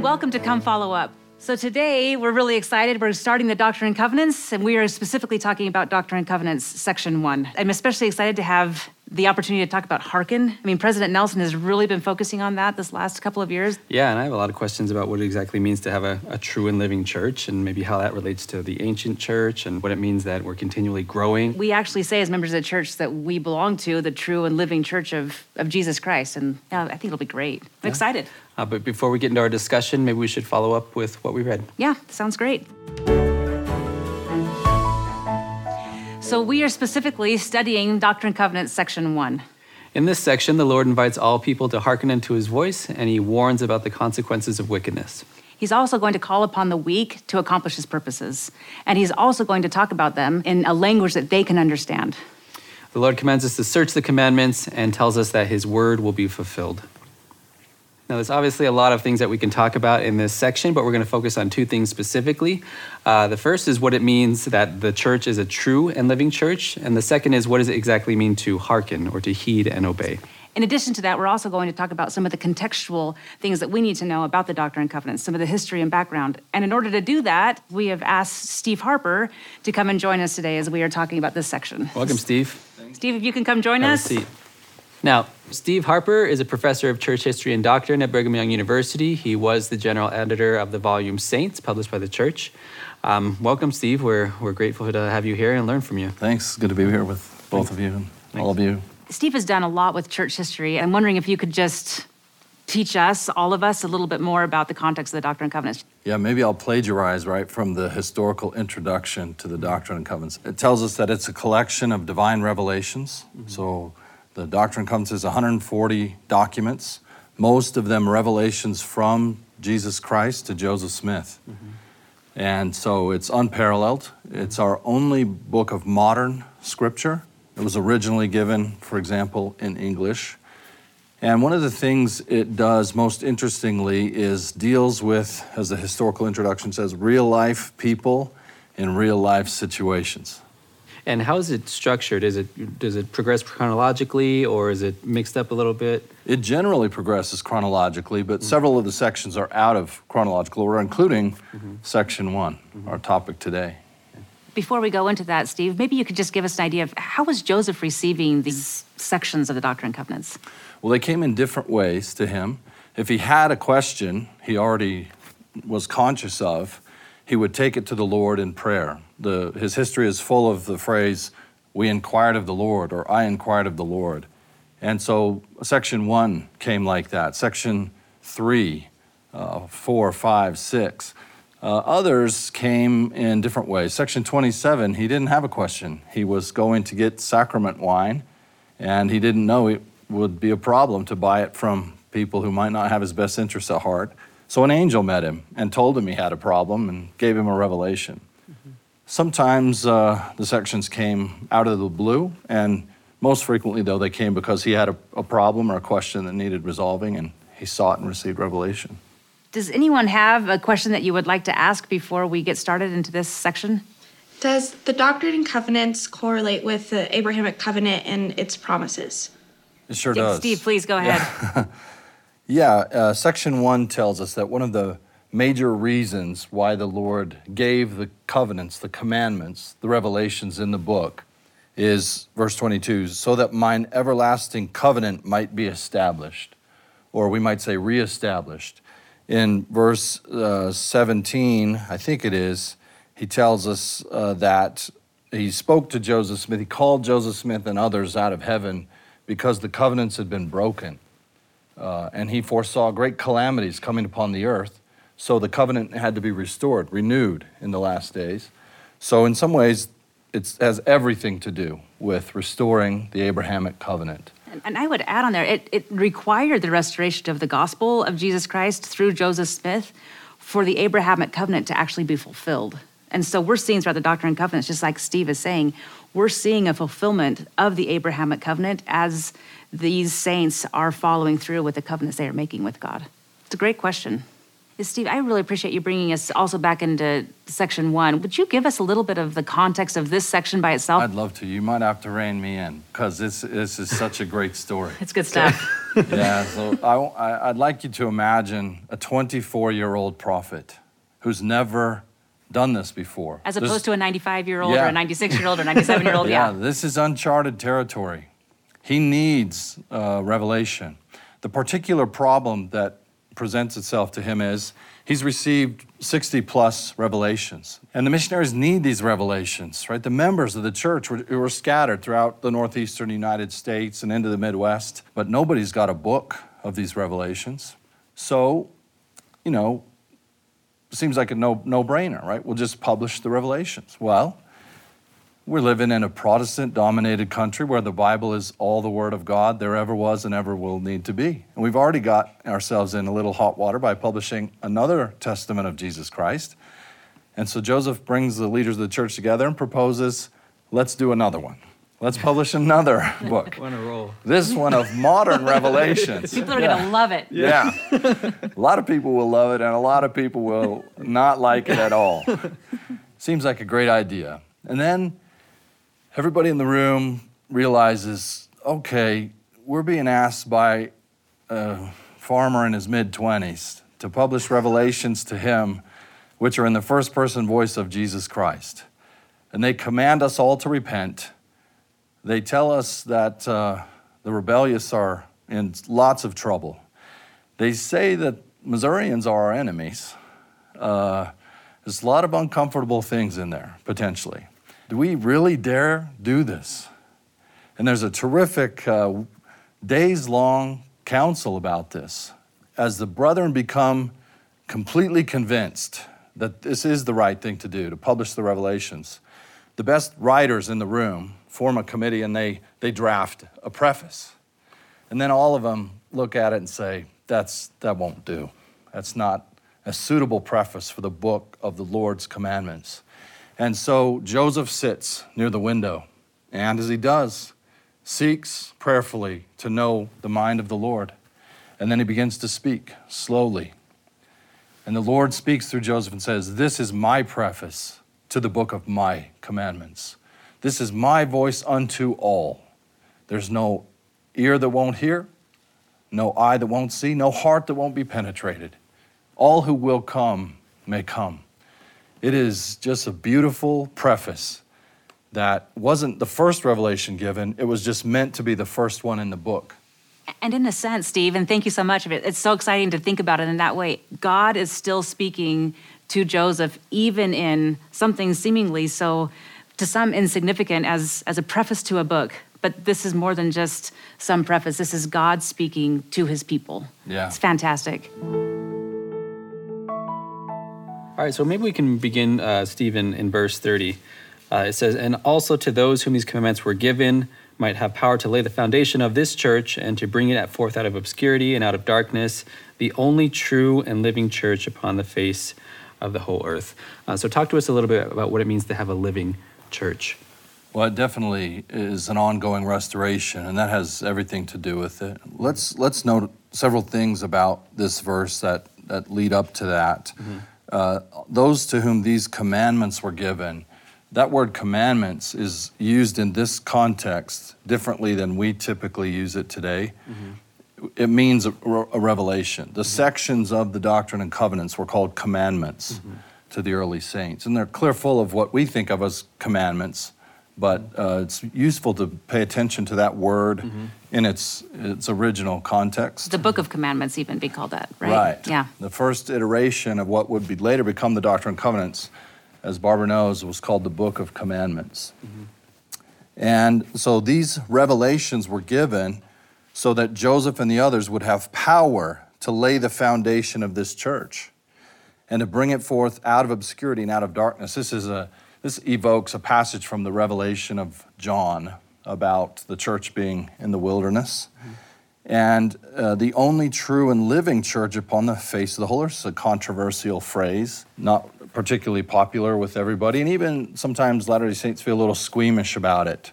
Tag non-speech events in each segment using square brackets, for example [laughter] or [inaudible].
and welcome to Come Follow Up. So, today we're really excited. We're starting the Doctrine and Covenants, and we are specifically talking about Doctrine and Covenants, Section 1. I'm especially excited to have the opportunity to talk about hearken. I mean, President Nelson has really been focusing on that this last couple of years. Yeah, and I have a lot of questions about what it exactly means to have a, a, true and living church and maybe how that relates to the ancient church and what it means that we're continually growing. We actually say, as members of the church, that we belong to the true and living church of, of Jesus Christ. And yeah, I think it'll be great. I'm yeah. excited. Uh, but before we get into our discussion, maybe we should follow up with what we read. Yeah, sounds great. So, we are specifically studying Doctrine and Covenants, section one. In this section, the Lord invites all people to hearken unto his voice, and he warns about the consequences of wickedness. He's also going to call upon the weak to accomplish his purposes. And he's also going to talk about them in a language that they can understand. The Lord commands us to search the commandments and tells us that his word will be fulfilled. Now, there's obviously a lot of things that we can talk about in this section, but we're going to focus on two things specifically. Uh, the first is what it means that the church is a true and living church, and the second is what does it exactly mean to hearken or to heed and obey. In addition to that, we're also going to talk about some of the contextual things that we need to know about the Doctrine and Covenants, some of the history and background. And in order to do that, we have asked Steve Harper to come and join us today as we are talking about this section. Welcome, Steve. Steve, if you can come join Have us. Now, Steve Harper is a professor of church history and doctrine at Brigham Young University. He was the general editor of the volume Saints, published by the church. Um, welcome, Steve. We're, we're grateful to have you here and learn from you. Thanks. Good to be here with both Thanks. of you and Thanks. all of you. Steve has done a lot with church history. I'm wondering if you could just teach us, all of us, a little bit more about the context of the Doctrine and Covenants. Yeah, maybe I'll plagiarize right from the historical introduction to the Doctrine and Covenants. It tells us that it's a collection of divine revelations. Mm-hmm. So the Doctrine and Covenants is 140 documents, most of them revelations from Jesus Christ to Joseph Smith. Mm-hmm. And so it's unparalleled. It's our only book of modern scripture. It was originally given, for example, in English. And one of the things it does most interestingly is deals with, as the historical introduction says, real life people in real life situations. And how is it structured? Is it does it progress chronologically, or is it mixed up a little bit? It generally progresses chronologically, but mm-hmm. several of the sections are out of chronological order, including mm-hmm. section one, mm-hmm. our topic today. Before we go into that, Steve, maybe you could just give us an idea of how was Joseph receiving these sections of the Doctrine and Covenants? Well, they came in different ways to him. If he had a question he already was conscious of, he would take it to the Lord in prayer. The, his history is full of the phrase, We inquired of the Lord, or I inquired of the Lord. And so section one came like that. Section three, uh, four, five, six. Uh, others came in different ways. Section 27, he didn't have a question. He was going to get sacrament wine, and he didn't know it would be a problem to buy it from people who might not have his best interests at heart. So an angel met him and told him he had a problem and gave him a revelation. Mm-hmm. Sometimes uh, the sections came out of the blue, and most frequently, though, they came because he had a, a problem or a question that needed resolving, and he sought and received revelation. Does anyone have a question that you would like to ask before we get started into this section? Does the Doctrine and Covenants correlate with the Abrahamic covenant and its promises? It sure does. Steve, please go ahead. Yeah. [laughs] Yeah, uh, section one tells us that one of the major reasons why the Lord gave the covenants, the commandments, the revelations in the book is verse 22 so that mine everlasting covenant might be established, or we might say reestablished. In verse uh, 17, I think it is, he tells us uh, that he spoke to Joseph Smith, he called Joseph Smith and others out of heaven because the covenants had been broken. Uh, and he foresaw great calamities coming upon the earth. So the covenant had to be restored, renewed in the last days. So, in some ways, it has everything to do with restoring the Abrahamic covenant. And I would add on there, it, it required the restoration of the gospel of Jesus Christ through Joseph Smith for the Abrahamic covenant to actually be fulfilled. And so we're seeing throughout the Doctrine and Covenants, just like Steve is saying, we're seeing a fulfillment of the Abrahamic covenant as these saints are following through with the covenants they are making with God? It's a great question. Steve, I really appreciate you bringing us also back into section one. Would you give us a little bit of the context of this section by itself? I'd love to. You might have to rein me in because this, this is such a great story. it's good stuff. [laughs] yeah, so I, I, I'd like you to imagine a 24 year old prophet who's never done this before. As opposed to a 95 year old or a 96 year old or 97 year old. [laughs] yeah, Yeah. this is uncharted territory. He needs uh, revelation. The particular problem that presents itself to him is he's received 60 plus revelations. And the missionaries need these revelations, right? The members of the church were, were scattered throughout the northeastern United States and into the Midwest, but nobody's got a book of these revelations. So, you know, seems like a no, no-brainer, right? We'll just publish the revelations. Well, we're living in a Protestant dominated country where the Bible is all the Word of God there ever was and ever will need to be. And we've already got ourselves in a little hot water by publishing another testament of Jesus Christ. And so Joseph brings the leaders of the church together and proposes let's do another one. Let's publish another book. On a roll. This one of modern revelations. People are going to love it. Yeah. a lot of people will love it, and a lot of people will not like it at all. Seems like a great idea. And then everybody in the room realizes okay, we're being asked by a farmer in his mid 20s to publish revelations to him, which are in the first person voice of Jesus Christ. And they command us all to repent. They tell us that uh, the rebellious are in lots of trouble. They say that Missourians are our enemies. Uh, there's a lot of uncomfortable things in there, potentially. Do we really dare do this? And there's a terrific uh, days long council about this. As the brethren become completely convinced that this is the right thing to do, to publish the revelations, the best writers in the room form a committee and they, they draft a preface. And then all of them look at it and say, That's, that won't do. That's not a suitable preface for the book of the Lord's commandments. And so Joseph sits near the window, and as he does, seeks prayerfully to know the mind of the Lord. And then he begins to speak slowly. And the Lord speaks through Joseph and says, This is my preface to the book of my commandments. This is my voice unto all. There's no ear that won't hear, no eye that won't see, no heart that won't be penetrated. All who will come may come. It is just a beautiful preface that wasn't the first revelation given, it was just meant to be the first one in the book. And in a sense, Steve, and thank you so much. It's so exciting to think about it in that way. God is still speaking to Joseph, even in something seemingly so, to some insignificant as as a preface to a book. But this is more than just some preface. This is God speaking to His people. Yeah. it's fantastic. All right, so maybe we can begin, uh, Stephen, in verse 30. Uh, it says, And also to those whom these commandments were given, might have power to lay the foundation of this church and to bring it forth out of obscurity and out of darkness, the only true and living church upon the face of the whole earth. Uh, so, talk to us a little bit about what it means to have a living church. Well, it definitely is an ongoing restoration, and that has everything to do with it. Let's let's note several things about this verse that that lead up to that. Mm-hmm. Uh, those to whom these commandments were given, that word commandments is used in this context differently than we typically use it today. Mm-hmm. It means a, a revelation. The mm-hmm. sections of the Doctrine and Covenants were called commandments to the early saints, and they're clear full of what we think of as commandments but uh, it's useful to pay attention to that word in its its original context. The Book of Commandments even be called that, right? Yeah. The first iteration of what would be later become the Doctrine and Covenants, as Barbara knows, was called the Book of Commandments. And so these revelations were given so that Joseph and the others would have power to lay the foundation of this church and to bring it forth out of obscurity and out of darkness. This is a this evokes a passage from the Revelation of John about the church being in the wilderness. And uh, the only true and living church upon the face of the whole earth is a controversial phrase, not particularly popular with everybody. And even sometimes Latter day Saints feel a little squeamish about it,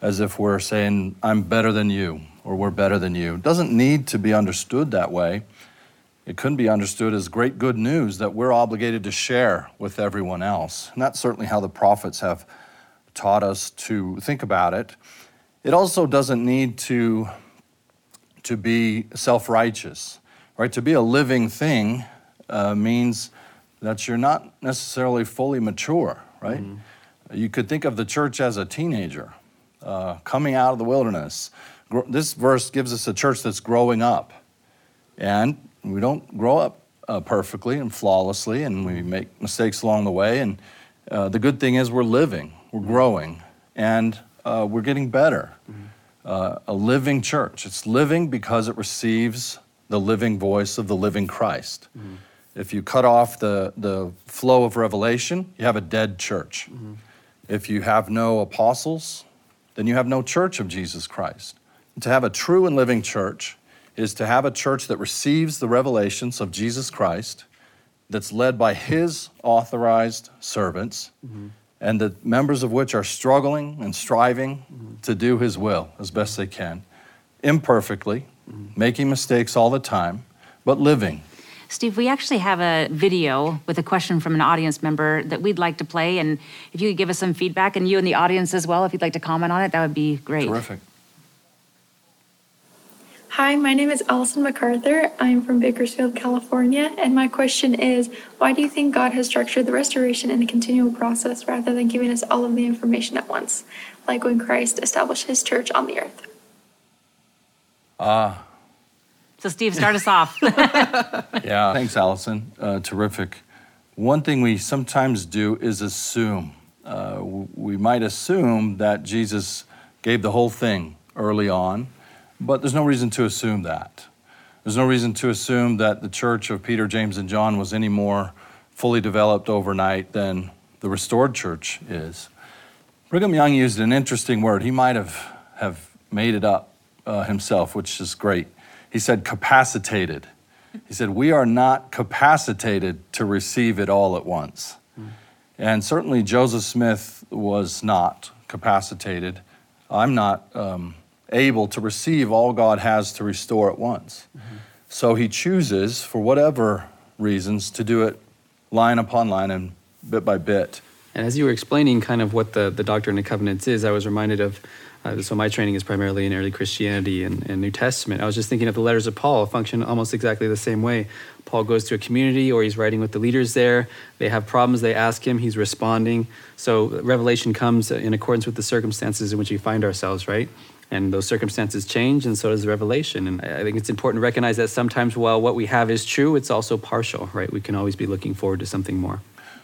as if we're saying, I'm better than you, or we're better than you. It doesn't need to be understood that way. It couldn't be understood as great good news that we're obligated to share with everyone else. And that's certainly how the prophets have taught us to think about it. It also doesn't need to to be self righteous, right? To be a living thing uh, means that you're not necessarily fully mature, right? Mm-hmm. You could think of the church as a teenager uh, coming out of the wilderness. This verse gives us a church that's growing up. And we don't grow up uh, perfectly and flawlessly, and we make mistakes along the way. And uh, the good thing is we're living, we're growing, and uh, we're getting better. Uh, a living church. It's living because it receives the living voice of the living Christ. Mm-hmm. If you cut off the, the flow of revelation, you have a dead church. Mm-hmm. If you have no apostles, then you have no church of Jesus Christ. And to have a true and living church is to have a church that receives the revelations of Jesus Christ, that's led by his authorized servants, mm-hmm. and the members of which are struggling and striving mm-hmm. to do his will as best they can, imperfectly, mm-hmm. making mistakes all the time, but living. Steve, we actually have a video with a question from an audience member that we'd like to play. And if you could give us some feedback, and you and the audience as well, if you'd like to comment on it, that would be great. Terrific. Hi, my name is Allison MacArthur. I'm from Bakersfield, California, and my question is why do you think God has structured the restoration in a continual process rather than giving us all of the information at once, like when Christ established his church on the earth? Ah. Uh, so, Steve, start us off. [laughs] [laughs] yeah, thanks, Allison. Uh, terrific. One thing we sometimes do is assume. Uh, we might assume that Jesus gave the whole thing early on but there's no reason to assume that. There's no reason to assume that the church of Peter, James, and John was any more fully developed overnight than the restored church is. Brigham Young used an interesting word. He might have, have made it up uh, himself, which is great. He said capacitated. He said, We are not capacitated to receive it all at once. Mm. And certainly Joseph Smith was not capacitated. I'm not um, able to receive all God has to restore at once. Mm-hmm. So he chooses, for whatever reasons, to do it line upon line and bit by bit. And as you were explaining kind of what the, the Doctrine and Covenants is, I was reminded of uh, so my training is primarily in early Christianity and, and, New Testament. I was just thinking of the letters of Paul function almost exactly the same way. Paul goes to a community or he's writing with the leaders there. They have problems, they ask him, he's responding. So revelation comes in accordance with the circumstances in which we find ourselves, right? And those circumstances change and so does the revelation and i think it's important to recognize that sometimes while what we have is true it's also partial right we can always be looking forward to something more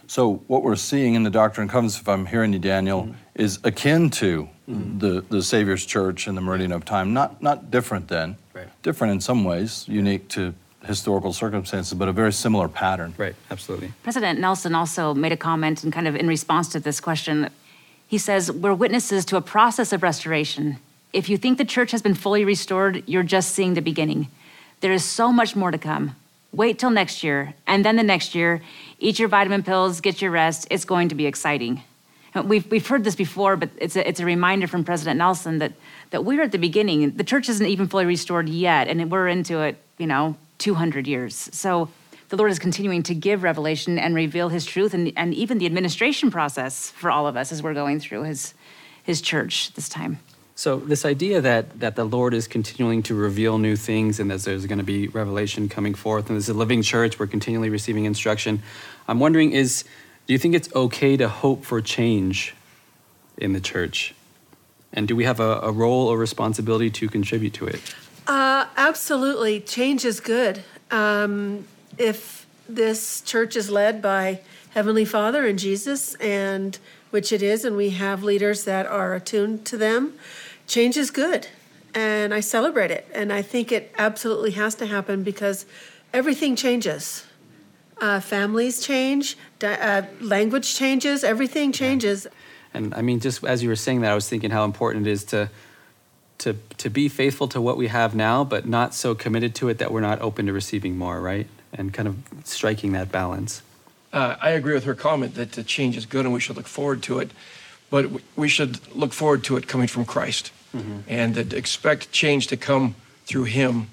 so what we're seeing in the doctrine and covenants if i'm hearing you daniel mm-hmm. is akin to mm-hmm. the, the savior's church and the meridian of time not not different then right. different in some ways unique to historical circumstances, but a very similar pattern. Right, absolutely. President Nelson also made a comment and kind of in response to this question. He says, We're witnesses to a process of restoration if you think the church has been fully restored, you're just seeing the beginning. There is so much more to come. Wait till next year, and then the next year. Eat your vitamin pills, get your rest. It's going to be exciting. We've, we've heard this before, but it's a, it's a reminder from President Nelson that, that we're at the beginning. The church isn't even fully restored yet, and we're into it, you know, 200 years. So the Lord is continuing to give revelation and reveal his truth, and, and even the administration process for all of us as we're going through his, his church this time. So this idea that that the Lord is continuing to reveal new things and that there's going to be revelation coming forth and this is a living church, we're continually receiving instruction. I'm wondering is do you think it's okay to hope for change in the church? And do we have a, a role or responsibility to contribute to it? Uh, absolutely. Change is good. Um, if this church is led by Heavenly Father and Jesus, and which it is, and we have leaders that are attuned to them, change is good and I celebrate it. And I think it absolutely has to happen because everything changes. Uh, families change, uh, language changes, everything changes. And I mean, just as you were saying that, I was thinking how important it is to to to be faithful to what we have now, but not so committed to it that we're not open to receiving more, right? And kind of striking that balance. Uh, I agree with her comment that the change is good and we should look forward to it, but we should look forward to it coming from Christ mm-hmm. and that expect change to come through Him,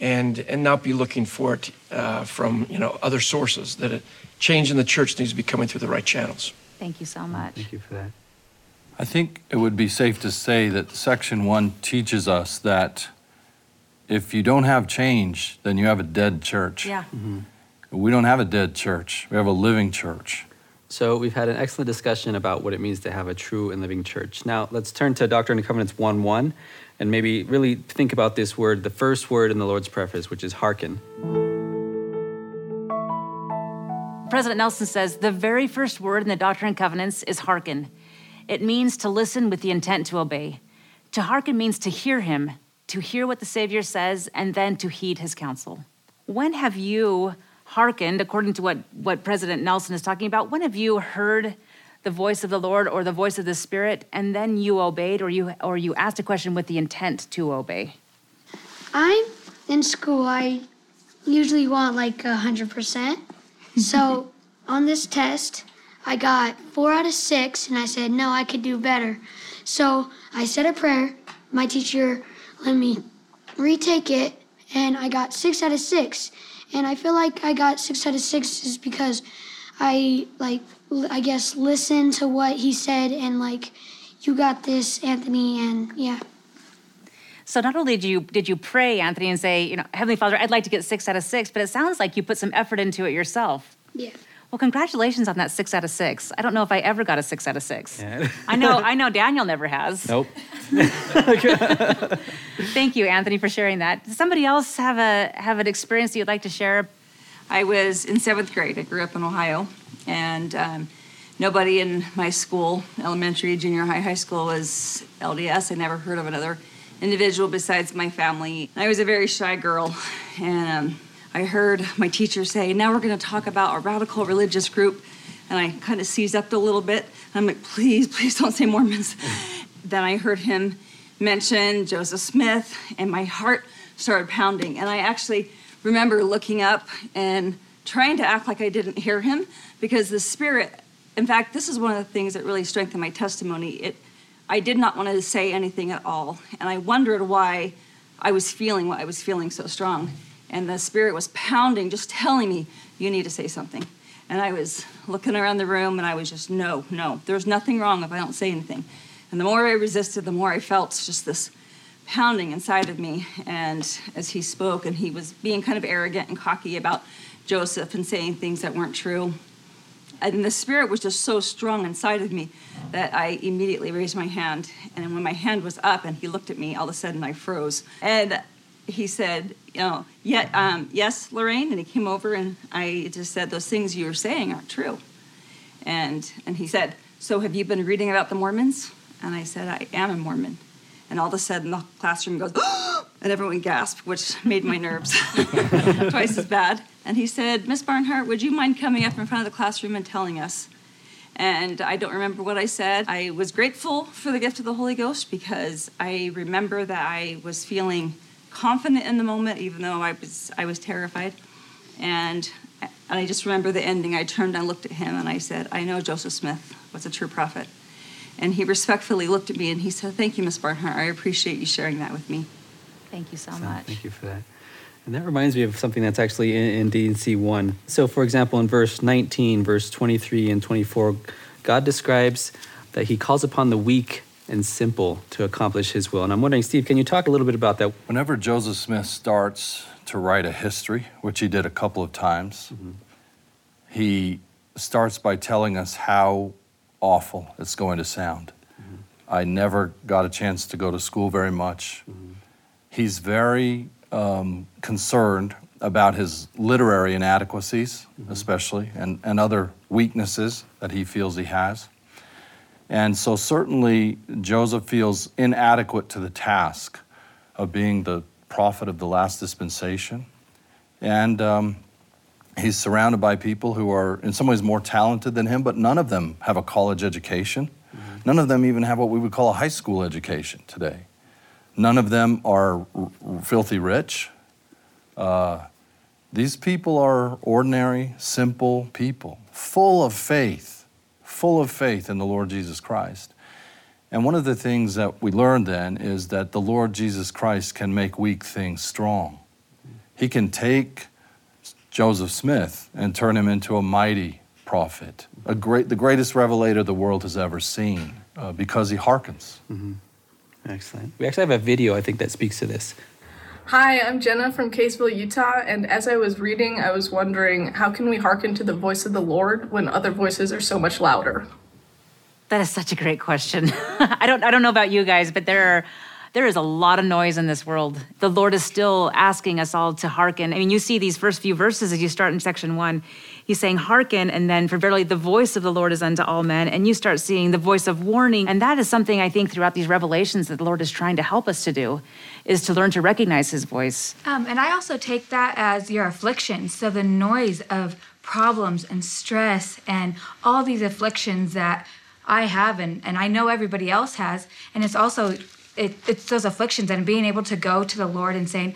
and and not be looking for it uh, from you know other sources. That a change in the church needs to be coming through the right channels. Thank you so much. Thank you for that. I think it would be safe to say that section one teaches us that if you don't have change, then you have a dead church. Yeah. We don't have a dead church. We have a living church. So we've had an excellent discussion about what it means to have a true and living church. Now let's turn to Doctrine and Covenants 1 1 and maybe really think about this word, the first word in the Lord's preface, which is hearken. President Nelson says the very first word in the Doctrine and Covenants is hearken. It means to listen with the intent to obey. To hearken means to hear him, to hear what the Savior says, and then to heed his counsel. When have you hearkened, according to what, what President Nelson is talking about, when have you heard the voice of the Lord or the voice of the Spirit, and then you obeyed or you or you asked a question with the intent to obey? I'm in school. I usually want like a hundred percent. So [laughs] on this test, I got four out of six, and I said no, I could do better. So I said a prayer. My teacher let me retake it, and I got six out of six. And I feel like I got six out of six is because I like l- I guess listened to what he said and like you got this, Anthony, and yeah. So not only did you did you pray, Anthony, and say, you know, Heavenly Father, I'd like to get six out of six, but it sounds like you put some effort into it yourself. Yeah. Well, congratulations on that six out of six. I don't know if I ever got a six out of six. Yeah. I know, [laughs] I know Daniel never has. Nope. [laughs] Thank you, Anthony, for sharing that. Does somebody else have a have an experience that you'd like to share? I was in seventh grade. I grew up in Ohio, and um, nobody in my school, elementary, junior high, high school, was LDS. I never heard of another individual besides my family. I was a very shy girl, and um, I heard my teacher say, "Now we're going to talk about a radical religious group," and I kind of seized up a little bit. I'm like, "Please, please don't say Mormons." [laughs] then I heard him mention Joseph Smith, and my heart started pounding. And I actually remember looking up and trying to act like I didn't hear him because the Spirit, in fact, this is one of the things that really strengthened my testimony. It, I did not want to say anything at all, and I wondered why I was feeling what I was feeling so strong. And the Spirit was pounding, just telling me, You need to say something. And I was looking around the room and I was just, No, no, there's nothing wrong if I don't say anything. And the more I resisted, the more I felt just this pounding inside of me. And as he spoke, and he was being kind of arrogant and cocky about Joseph and saying things that weren't true. And the spirit was just so strong inside of me that I immediately raised my hand. And when my hand was up and he looked at me, all of a sudden I froze. And he said, you know, yeah, um, yes, Lorraine. And he came over and I just said, those things you were saying aren't true. And, and he said, so have you been reading about the Mormons? And I said, I am a Mormon. And all of a sudden the classroom goes, [gasps] and everyone gasped, which made my nerves [laughs] twice as bad. And he said, Miss Barnhart, would you mind coming up in front of the classroom and telling us? And I don't remember what I said. I was grateful for the gift of the Holy Ghost because I remember that I was feeling confident in the moment, even though I was I was terrified. And and I just remember the ending. I turned and looked at him and I said, I know Joseph Smith was a true prophet. And he respectfully looked at me and he said, Thank you, Miss Barnhart. I appreciate you sharing that with me. Thank you so So, much. Thank you for that. And that reminds me of something that's actually in, in D&C 1. So, for example, in verse 19, verse 23, and 24, God describes that he calls upon the weak and simple to accomplish his will. And I'm wondering, Steve, can you talk a little bit about that? Whenever Joseph Smith starts to write a history, which he did a couple of times, mm-hmm. he starts by telling us how awful it's going to sound. Mm-hmm. I never got a chance to go to school very much. Mm-hmm. He's very um, concerned about his literary inadequacies, especially, and, and other weaknesses that he feels he has. And so, certainly, Joseph feels inadequate to the task of being the prophet of the last dispensation. And um, he's surrounded by people who are, in some ways, more talented than him, but none of them have a college education. None of them even have what we would call a high school education today. None of them are r- r- filthy rich. Uh, these people are ordinary, simple people, full of faith, full of faith in the Lord Jesus Christ. And one of the things that we learned then is that the Lord Jesus Christ can make weak things strong. He can take Joseph Smith and turn him into a mighty prophet, a great, the greatest revelator the world has ever seen, uh, because he hearkens. Excellent. We actually have a video, I think, that speaks to this. Hi, I'm Jenna from Kaysville, Utah, and as I was reading, I was wondering how can we hearken to the voice of the Lord when other voices are so much louder? That is such a great question. [laughs] I don't I don't know about you guys, but there are there is a lot of noise in this world. The Lord is still asking us all to hearken. I mean, you see these first few verses as you start in section one. He's saying, hearken, and then for verily the voice of the Lord is unto all men. And you start seeing the voice of warning. And that is something I think throughout these revelations that the Lord is trying to help us to do, is to learn to recognize his voice. Um, and I also take that as your affliction. So the noise of problems and stress and all these afflictions that I have and, and I know everybody else has. And it's also it, it's those afflictions and being able to go to the Lord and saying,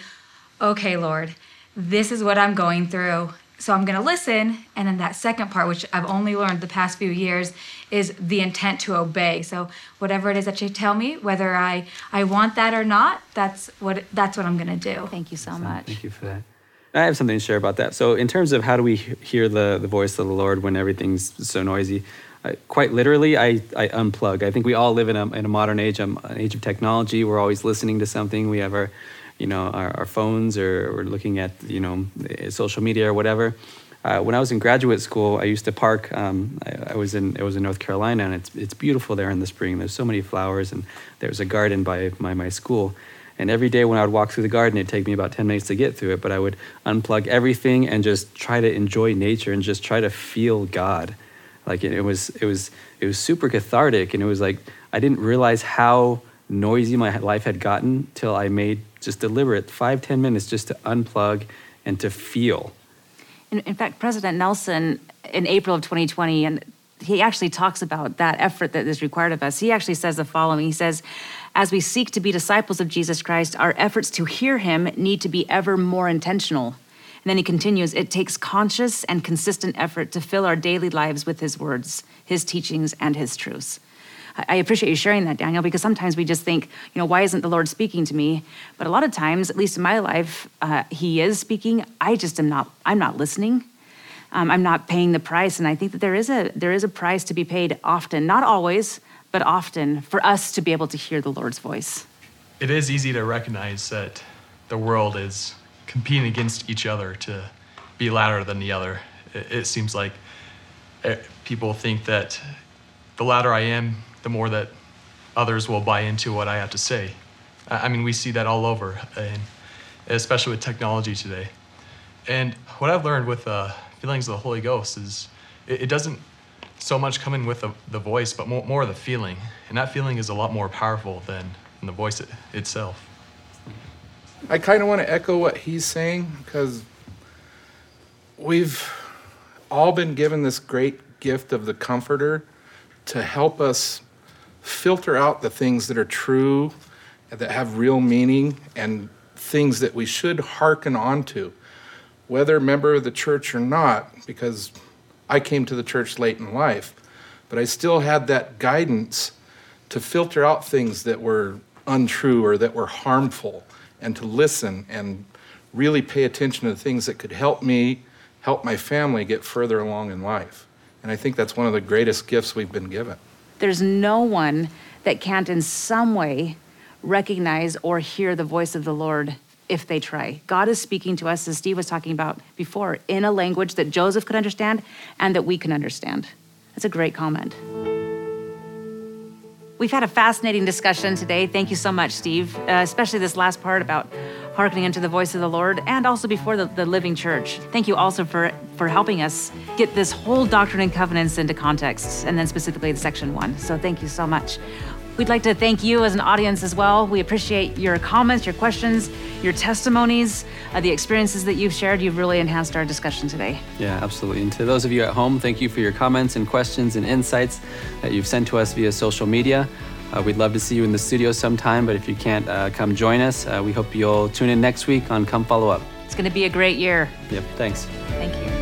okay, Lord, this is what I'm going through. So I'm going to listen. And then that second part, which I've only learned the past few years, is the intent to obey. So whatever it is that you tell me, whether I, I want that or not, that's what, that's what I'm going to do. Thank you so much. Thank you for that. I have something to share about that. So, in terms of how do we hear the, the voice of the Lord when everything's so noisy, I, quite literally, I, I unplug. I think we all live in a, in a modern age, um, an age of technology. We're always listening to something. We have our, you know, our, our phones or looking at, you know, social media or whatever. Uh, when I was in graduate school, I used to park. Um, I, I, was in it was in North Carolina, and it's it's beautiful there in the spring. There's so many flowers, and there's a garden by my my school. And every day when I would walk through the garden, it'd take me about 10 minutes to get through it, but I would unplug everything and just try to enjoy nature and just try to feel God. Like it, it was, it was, it was super cathartic, and it was like I didn't realize how noisy my life had gotten till I made just deliberate five, ten minutes just to unplug and to feel. In, in fact, President Nelson in April of 2020, and he actually talks about that effort that is required of us. He actually says the following He says, As we seek to be disciples of Jesus Christ, our efforts to hear him need to be ever more intentional. And then he continues, It takes conscious and consistent effort to fill our daily lives with his words, his teachings, and his truths. I appreciate you sharing that, Daniel, because sometimes we just think, you know, why isn't the Lord speaking to me? But a lot of times, at least in my life, uh, He is speaking. I just am not. I'm not listening um, I'm not paying the price. And I think that there is a there is a price to be paid often, not always, but often, for us to be able to hear the Lord's voice. It is easy to recognize that the world is competing against each other to be louder than the other. It, it seems like eh, people think that the louder I am, the more that others will buy into what I have to say. I mean, we see that all over, and especially with technology today. And what I've learned with uh, feelings of the Holy Ghost is it, it doesn't so much come in with the, the voice, but more, more of the feeling. And that feeling is a lot more powerful than, than the voice it, itself. I kind of want to echo what he's saying because we've all been given this great gift of the Comforter to help us filter out the things that are true, that have real meaning, and things that we should hearken on to whether member of the church or not, because I came to the church late in life, but I still had that guidance to filter out things that were untrue or that were harmful and to listen and really pay attention to the things that could help me, help my family get further along in life. And I think that's one of the greatest gifts we've been given. There's no one that can't, in some way, recognize or hear the voice of the Lord if they try. God is speaking to us, as Steve was talking about before, in a language that Joseph could understand and that we can understand. That's a great comment. We've had a fascinating discussion today. Thank you so much, Steve, uh, especially this last part about hearkening into the voice of the Lord and also before the, the living church. Thank you also for, for helping us get this whole doctrine and covenants into context and then specifically the section one. So thank you so much. We'd like to thank you as an audience as well. We appreciate your comments, your questions, your testimonies, uh, the experiences that you've shared. You've really enhanced our discussion today. Yeah, absolutely. And to those of you at home, thank you for your comments and questions and insights that you've sent to us via social media. Uh, we'd love to see you in the studio sometime, but if you can't uh, come join us, uh, we hope you'll tune in next week on Come Follow Up. It's going to be a great year. Yep, thanks. Thank you.